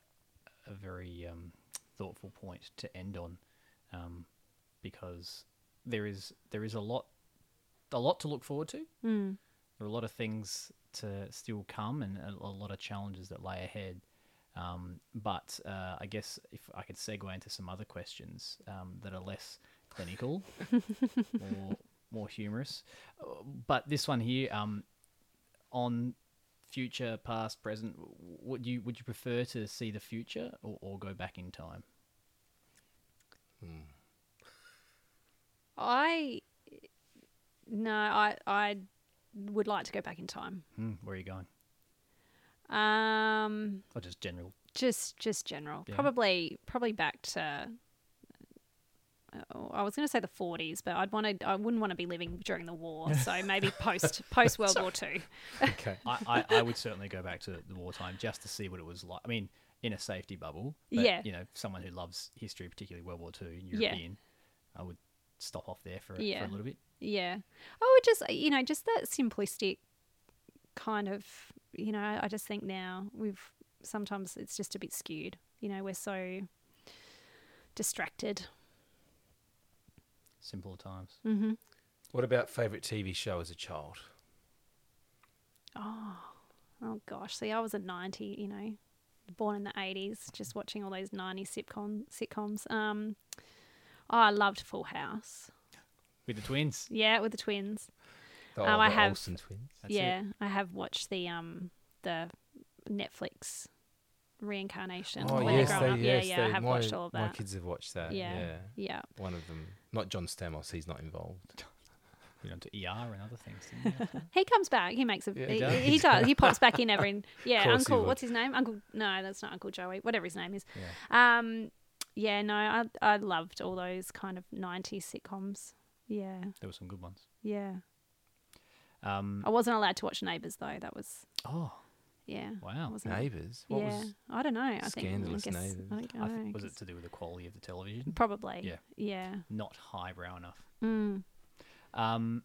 a very um, thoughtful point to end on, um, because there is there is a lot a lot to look forward to. Mm. There are a lot of things to still come and a, a lot of challenges that lay ahead. Um, but uh, I guess if I could segue into some other questions um, that are less clinical or more humorous. Uh, But this one here, um, on future, past, present, would you would you prefer to see the future or, or go back in time? Mm. I no, I I would like to go back in time. Hmm, where are you going? Um, Or just general? just just general. Yeah. Probably probably back to. oh, I was going to say the 40s, but I'd want to. I wouldn't want to be living during the war, so maybe post post World War Two. Okay. I, I, I would certainly go back to the wartime just to see what it was like. I mean, in a safety bubble. But, Yeah. You know, someone who loves history, particularly World War Two and Yeah. European, I would stop off there for, Yeah. for a little bit. Yeah, Oh, just you know just that simplistic kind of you know I just think now we've sometimes it's just a bit skewed. You know, we're so distracted. Simpler times. Mm-hmm. What about favourite TV show as a child? Oh, oh gosh. See, I was a 90, you know, born in the 80s, just watching all those 90s sitcom, sitcoms. Um, oh, I loved Full House. With the twins. Yeah, with the twins. The, Um, I the have- Olsen twins. That's it. yeah, I have watched the um the Netflix reincarnation. Oh when they're yes, growing they, up. yes, yeah, yeah, they, I have my, watched all of that. My kids have watched that. Yeah. Yeah. Yeah. One of them, not John Stamos. He's not involved. You know, to ER and other things. Didn't? He comes back. He makes a. Yeah, he, he does. he does. He pops back in every. Yeah, Uncle. What's his name? Uncle. No, that's not Uncle Joey. Whatever his name is. yeah. Um, yeah, no, I I loved all those kind of '90s sitcoms. Yeah, There were some good ones. yeah. Um, I wasn't allowed to watch Neighbours though. That was oh, yeah. Wow. Neighbours. What yeah, was? I don't know. I think I Scandalous Neighbours? I I know. think, was it to do with the quality of the television? Probably. Yeah. Yeah. Not highbrow enough. Mm. Um,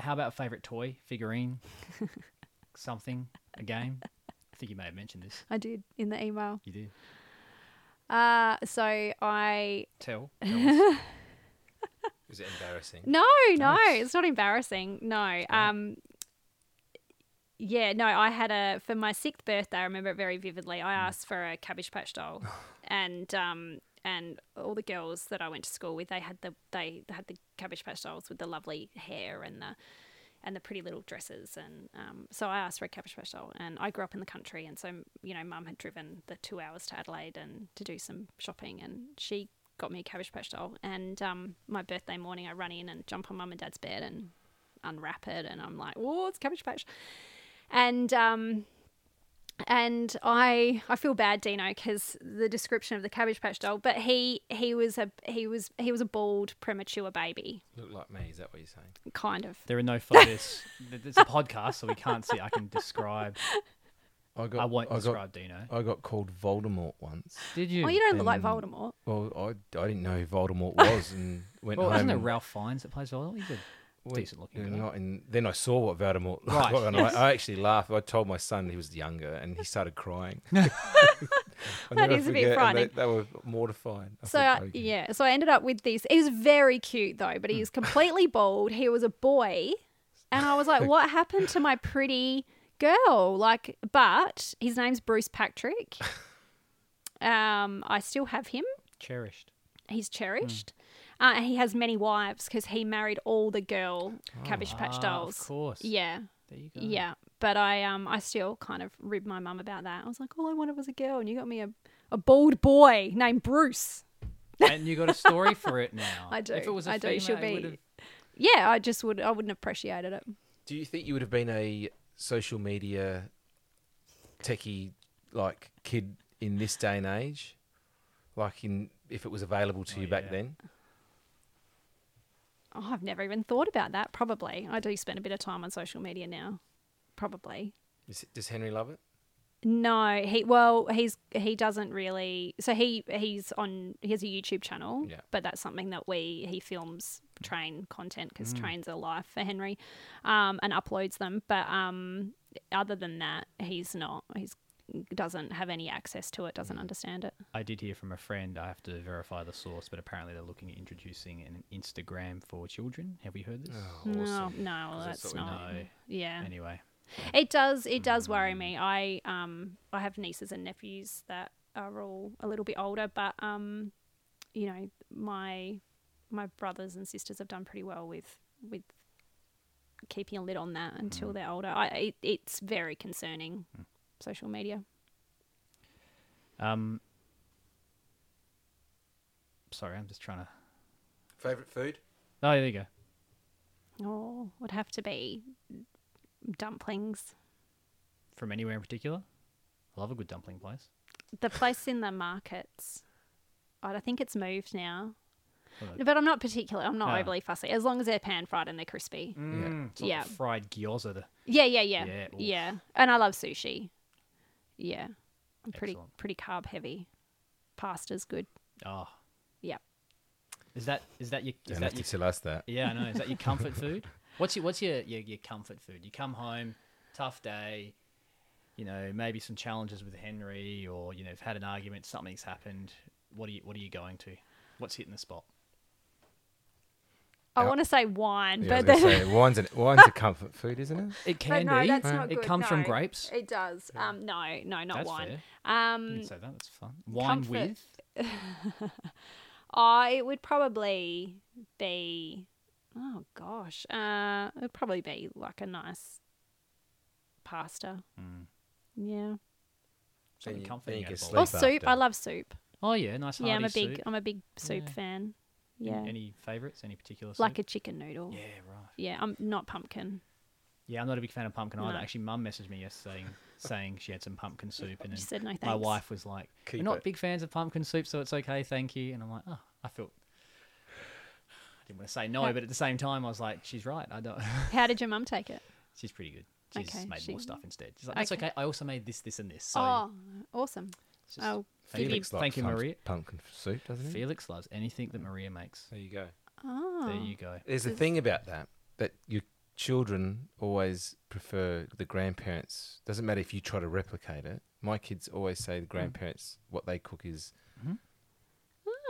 how about favorite toy, figurine, something, a game? I think you may have mentioned this. I did in the email. You did. Uh, so I Tell. tell us. It embarrassing? no, no, Nice. it's not embarrassing. No. Um. Yeah, no, I had a for my sixth birthday. I remember it very vividly. I asked for a Cabbage Patch doll, and um and all the girls that I went to school with, they had the they had the Cabbage Patch dolls with the lovely hair and the and the pretty little dresses. And um, so I asked for a Cabbage Patch doll, and I grew up in the country, and so you know, Mum had driven the two hours to Adelaide and to do some shopping, and she got me a Cabbage Patch doll. And um, my birthday morning, I run in and jump on Mum and Dad's bed and unwrap it, and I'm like, "Oh, it's Cabbage Patch," and um, and I I feel bad, Dino, because the description of the Cabbage Patch doll. But he he was a he was he was a bald premature baby, Look like me. Is that what you're saying? kind of. There are no photos. Th- It's a podcast, so we can't see. I can describe. I got. I won't I got, describe Dino. I got called Voldemort once. Did you? Oh, you don't look like Voldemort. Well, I, I didn't know who Voldemort was, and went well, home. isn't it Ralph Fiennes that plays Voldemort? He's a went- decent looking guy. Not in, then I saw what Voldemort looked Right, like, and yes. I, I actually laughed. I told my son he was younger, and he started crying. That is a bit frightening. They, they were mortified. I So thought, I, "Okay." yeah, so I ended up with this. He was very cute though, but he was completely bald. He was a boy, And I was like, what happened to my pretty girl? Like, but his name's Bruce Patrick. Um, I still have him. Cherished. He's cherished. Uh, and he has many wives because he married all the girl Cabbage Patch dolls. Of course. Yeah, There you go. yeah. But I um I still kind of ribbed my mum about that. I was like, all I wanted was a girl, and you got me a, a bald boy named Bruce. and you got a story for it now. I do. If it was a I do. female, She'll be- would've- Yeah, I just would I wouldn't have appreciated it. Do you think you would have been a social media techie like kid in this day and age? Like in if it was available to Oh, you back yeah. then? Oh, I've never even thought about that. Probably. I do spend a bit of time on social media now. Probably. Is, does Henry love it? No, he well, he's he doesn't really. So he he's on he has a YouTube channel, Yeah. but that's something that we he films train content because Mm. trains are life for Henry, um, and uploads them. But um, other than that, he's not. He's doesn't have any access to it. Mm. Doesn't understand it. I did hear from a friend. I have to verify the source, but apparently they're looking at introducing an Instagram for children. Have you heard this? Oh, No, awesome. no, 'Cause that's that's not. know. Yeah, Anyway, It does. It does worry me. I um I have nieces and nephews that are all a little bit older, but um, you know my my brothers and sisters have done pretty well with with keeping a lid on that until they're older. I it, it's very concerning. Social media. um, sorry, I'm just trying to. Favorite food? Oh, there you go. Oh, would have to be dumplings. From anywhere in particular? I love a good dumpling place. The place in the markets. I think it's moved now. Well, But I'm not particular. I'm not Ah. overly fussy. As long as they're pan fried and they're crispy. Mm, it's like Yeah. fried gyoza. The, Yeah, yeah, yeah, Yeah, yeah. And I love sushi. Yeah, I'm pretty Excellent. pretty carb heavy. Pasta's good. oh, Yep. is that is that your is Don't that have your to tell us that. Yeah, I know. Is that your comfort food? What's your what's your, your your comfort food? You come home, tough day, you know, maybe some challenges with Henry, or you know, you've had an argument, something's happened. What are you what are you going to? What's hitting the spot? I Yeah. want to say wine, Yeah, I was but gonna then say, wine's, an, wine's a comfort food, isn't it? It but can no, be. that's Right. not It good. comes from no. grapes. It does. Um, no, no, not That's wine. fair. You Um, can say that. That's fun. Wine comfort- with. oh, it would probably be. Oh gosh, uh, it would probably be like a nice pasta. Mm. Yeah. Something you- comforting you out can of sleep. bowl. Or soup. after. I love soup. Oh yeah, nice yeah, I'm hearty a big. soup. I'm a big soup Yeah. fan. Any- Yeah. Any favourites? Any particular soup? like a chicken noodle. Yeah, right. Yeah, I'm not pumpkin. Yeah, I'm not a big fan of pumpkin either. Actually, Mum messaged me yesterday saying, saying she had some pumpkin soup, and She said no thanks. my wife was like, Keep "We're not it. big fans of pumpkin soup, so it's okay, thank you." And I'm like, "Oh, I felt." I didn't want to say no, but at the same time, I was like, "She's right. I don't." How did your mum take it? She's pretty good. She's Okay, made she- more stuff instead. She's like, "That's Okay. okay. I also made this, this, and this." So oh, awesome. It's just- Oh, Felix likes thank you, Maria. Pumpkin soup, doesn't he? Felix loves anything that Maria makes. There you go. oh. There you go. There's a thing about that that your children always prefer the grandparents. Doesn't matter if you try to replicate it. My kids always say the hmm. grandparents what they cook is mm-hmm.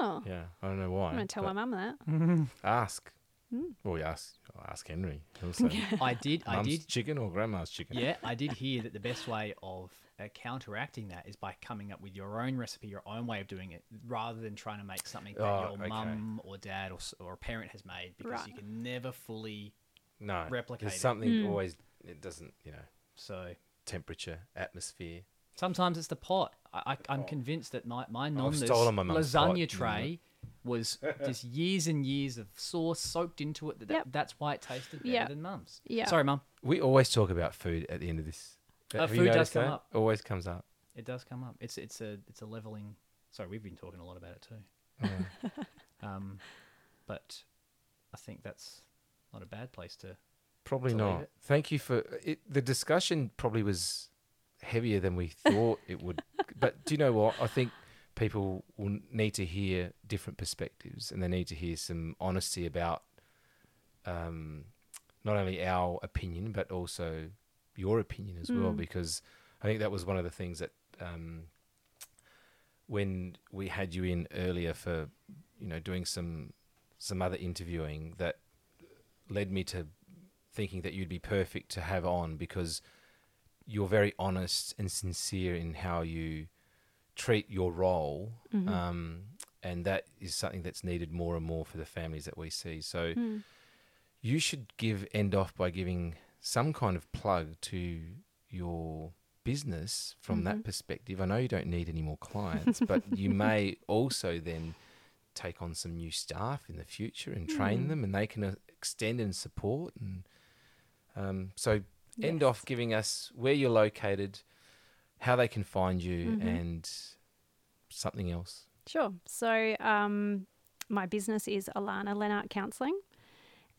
Oh, yeah. I don't know why. I'm gonna tell my but mum that. Ask. Mm. Well, you ask. Ask Henry. Say, I did. I did. chicken or grandma's chicken. Yeah, I did hear that the best way of uh, counteracting that is by coming up with your own recipe, your own way of doing it, rather than trying to make something that Oh, your okay. mum or dad or, or a parent has made, because Right. you can never fully. No. Replicate There's it. something Mm. always. It doesn't. You know, So temperature, atmosphere. sometimes it's the pot. I, I, I'm convinced that my my nonna's Oh. stolen my mum's pot, lasagna you know tray was just years and years of sauce soaked into it. That, Yep. That's why it tasted better Yeah. than mum's. Yeah. Sorry, mum. We always talk about food at the end of this. Uh, food does come that? up. Always comes up. It does come up. It's it's a it's a leveling. Sorry, we've been talking a lot about it too. Yeah. Um, but I think that's not a bad place to. Probably to leave not. it. Thank you for it. The discussion probably was heavier than we thought it would. But do you know what? I think people will need to hear different perspectives, and they need to hear some honesty about um, not only our opinion but also your opinion as well. Mm. Because I think that was one of the things that um, when we had you in earlier for you know doing some some other interviewing that led me to thinking that you'd be perfect to have on because you're very honest and sincere in how you treat your role. Mhm. Um, and that is something that's needed more and more for the families that we see. So Mm. you should give end off by giving some kind of plug to your business from Mhm. that perspective. I know you don't need any more clients, but you may also then take on some new staff in the future and train Mm. them, and they can uh, extend and support. And um, so, end Yes. off giving us where you're located, how they can find you, Mhm. and something else. Sure. So, um, my business is Alana Lenart Counselling,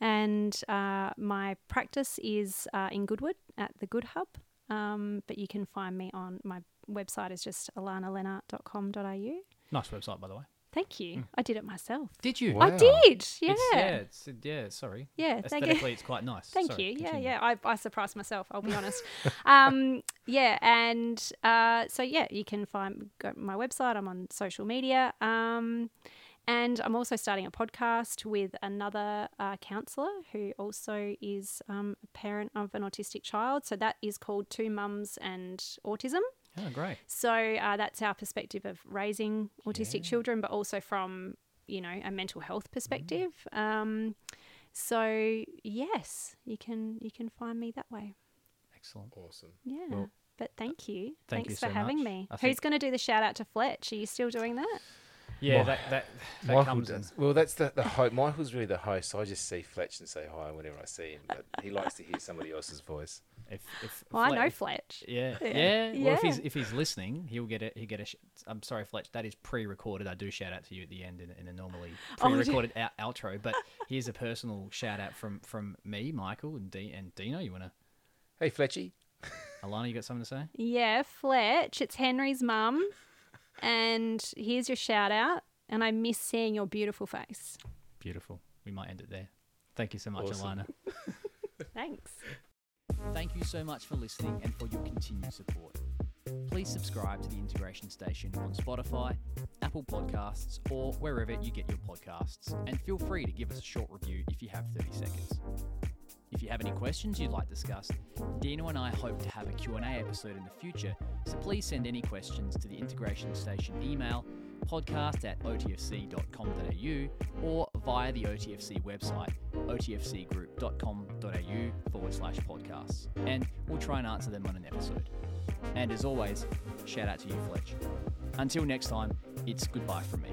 and uh, my practice is uh, in Goodwood at the Good Hub. Um, but you can find me on my website is just alanalenart.com.au. Nice website, by the way. Thank you. Mm. I did it myself. Did you? Wow. I did. Yeah. It's, yeah, it's, yeah. Sorry. Yeah, thank you. Aesthetically, it's quite nice. Thank Sorry, you. Yeah, continue. yeah. I, I surprised myself. I'll be honest. um, yeah, and uh, so yeah, you can find go my website. I'm on social media, um, and I'm also starting a podcast with another uh, counsellor who also is um, a parent of an autistic child. So that is called Two Mums and Autism. Oh, great. So uh, that's our perspective of raising autistic Yeah. children, but also from you know a mental health perspective. Um, so yes, you can you can find me that way. Excellent. Awesome. Yeah. Well, but thank you. thank Thanks you for so having much. me. I Who's going to do the shout out to Fletch? Are you still doing that? Yeah, Mi- that that, that Michael comes in. Well, that's the, the host. Michael's really the host. So I just see Fletch and say hi whenever I see him. But he likes to hear somebody else's voice. If, if Well, I know Fletch. Yeah, Yeah. yeah. Well, if he's if he's listening, he'll get it. He will get a. Sh- I'm sorry, Fletch. That is pre-recorded. I do shout out to you at the end in, in a normally Oh, do you? pre-recorded out- outro. But here's a personal shout out from from me, Michael, and D- and Dino. You wanna? Hey, Fletchy. Alana, you got something to say? Yeah, Fletch. It's Henry's mum. And here's your shout out. And I miss seeing your beautiful face. Beautiful. We might end it there. Thank you so much, Awesome. Alana. Thanks. Thank you so much for listening and for your continued support. Please subscribe to the Integration Station on Spotify, Apple Podcasts, or wherever you get your podcasts, and feel free to give us a short review if you have 30 seconds. If you have any questions you'd like discussed, Dino and I hope to have a Q&A episode in the future, so please send any questions to the Integration Station email podcast at otfc.com.au or via the OTFC website, otfcgroup.com.au forward slash podcasts, and we'll try and answer them on an episode. And as always, shout out to you, Fletch. Until next time, it's goodbye from me.